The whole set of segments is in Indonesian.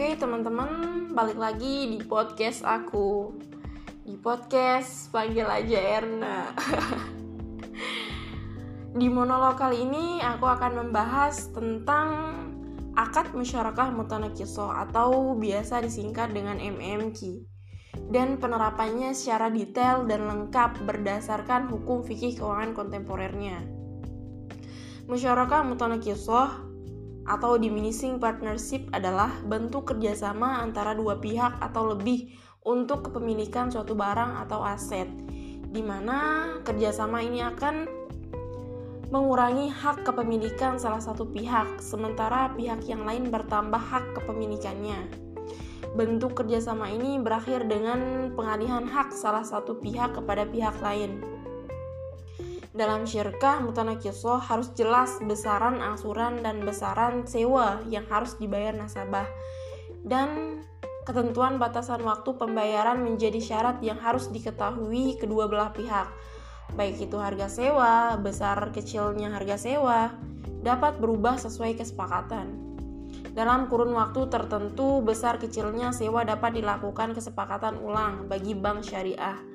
Oke teman-teman, balik lagi di podcast aku Di podcast panggil aja Erna Di monolog kali ini aku akan membahas tentang Akad Musyarakah Mutanakiso atau biasa disingkat dengan MMQ dan penerapannya secara detail dan lengkap berdasarkan hukum fikih keuangan kontemporernya. Musyarakah Mutanakisoh atau diminishing partnership adalah bentuk kerjasama antara dua pihak atau lebih untuk kepemilikan suatu barang atau aset, di mana kerjasama ini akan mengurangi hak kepemilikan salah satu pihak, sementara pihak yang lain bertambah hak kepemilikannya. Bentuk kerjasama ini berakhir dengan pengalihan hak salah satu pihak kepada pihak lain. Dalam syirkah mutanakisoh harus jelas besaran angsuran dan besaran sewa yang harus dibayar nasabah. Dan ketentuan batasan waktu pembayaran menjadi syarat yang harus diketahui kedua belah pihak. Baik itu harga sewa, besar kecilnya harga sewa, dapat berubah sesuai kesepakatan. Dalam kurun waktu tertentu, besar kecilnya sewa dapat dilakukan kesepakatan ulang bagi bank syariah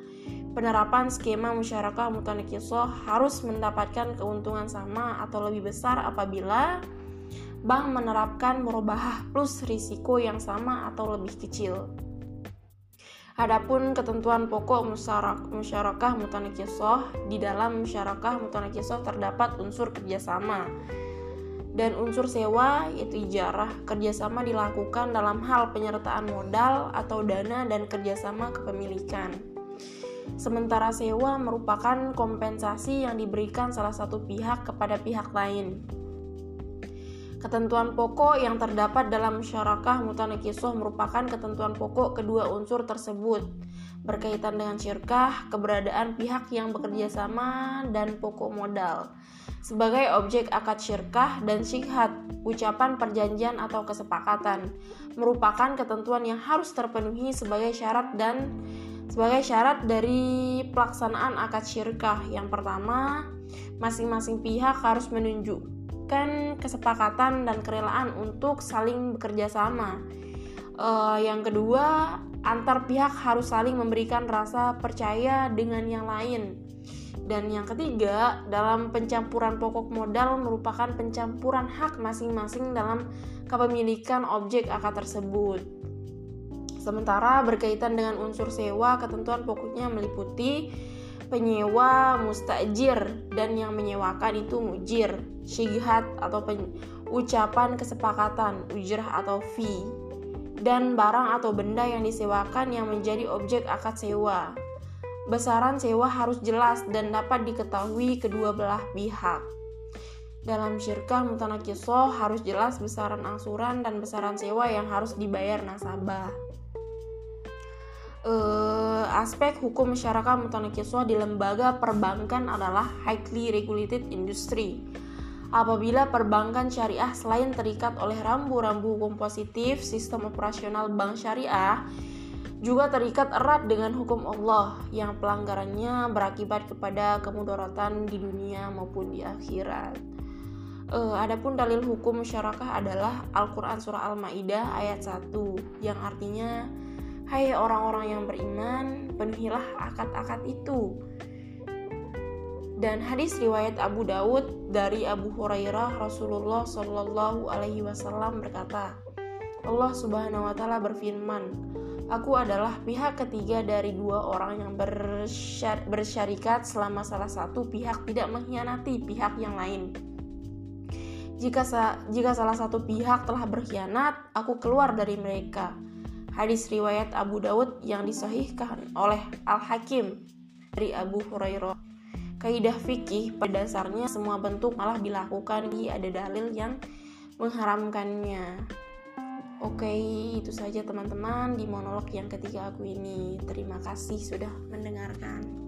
penerapan skema musyarakah mutanakisoh harus mendapatkan keuntungan sama atau lebih besar apabila bank menerapkan merubah plus risiko yang sama atau lebih kecil. Adapun ketentuan pokok musyarakah mutanakisoh di dalam musyarakah mutanakisoh terdapat unsur kerjasama dan unsur sewa yaitu ijarah kerjasama dilakukan dalam hal penyertaan modal atau dana dan kerjasama kepemilikan sementara sewa merupakan kompensasi yang diberikan salah satu pihak kepada pihak lain. Ketentuan pokok yang terdapat dalam musyarakah mutanakisuh merupakan ketentuan pokok kedua unsur tersebut berkaitan dengan syirkah, keberadaan pihak yang bekerja sama, dan pokok modal. Sebagai objek akad syirkah dan syikhat, ucapan perjanjian atau kesepakatan merupakan ketentuan yang harus terpenuhi sebagai syarat dan sebagai syarat dari pelaksanaan akad syirkah. Yang pertama, masing-masing pihak harus menunjukkan kesepakatan dan kerelaan untuk saling bekerja sama. Uh, yang kedua, antar pihak harus saling memberikan rasa percaya dengan yang lain. Dan yang ketiga, dalam pencampuran pokok modal merupakan pencampuran hak masing-masing dalam kepemilikan objek akad tersebut. Sementara berkaitan dengan unsur sewa, ketentuan pokoknya meliputi penyewa, mustajir, dan yang menyewakan itu mujir, syihat atau ucapan kesepakatan, ujrah atau fee, dan barang atau benda yang disewakan yang menjadi objek akad sewa. Besaran sewa harus jelas dan dapat diketahui kedua belah pihak. Dalam syirkah mutanakisoh harus jelas besaran angsuran dan besaran sewa yang harus dibayar nasabah uh, aspek hukum masyarakat mutanakiswa di lembaga perbankan adalah highly regulated industry. Apabila perbankan syariah selain terikat oleh rambu-rambu hukum positif sistem operasional bank syariah, juga terikat erat dengan hukum Allah yang pelanggarannya berakibat kepada kemudaratan di dunia maupun di akhirat. Uh, adapun dalil hukum masyarakat adalah Al-Quran Surah Al-Ma'idah ayat 1 yang artinya Hai orang-orang yang beriman, penuhilah akad-akad itu. Dan hadis riwayat Abu Dawud dari Abu Hurairah Rasulullah Shallallahu Alaihi Wasallam berkata, Allah Subhanahu Wa Taala berfirman, Aku adalah pihak ketiga dari dua orang yang bersyar bersyarikat selama salah satu pihak tidak mengkhianati pihak yang lain. Jika, sa jika salah satu pihak telah berkhianat, aku keluar dari mereka hadis riwayat Abu Dawud yang disahihkan oleh Al-Hakim dari Abu Hurairah. Kaidah fikih pada dasarnya semua bentuk malah dilakukan di ada dalil yang mengharamkannya. Oke, itu saja teman-teman di monolog yang ketiga aku ini. Terima kasih sudah mendengarkan.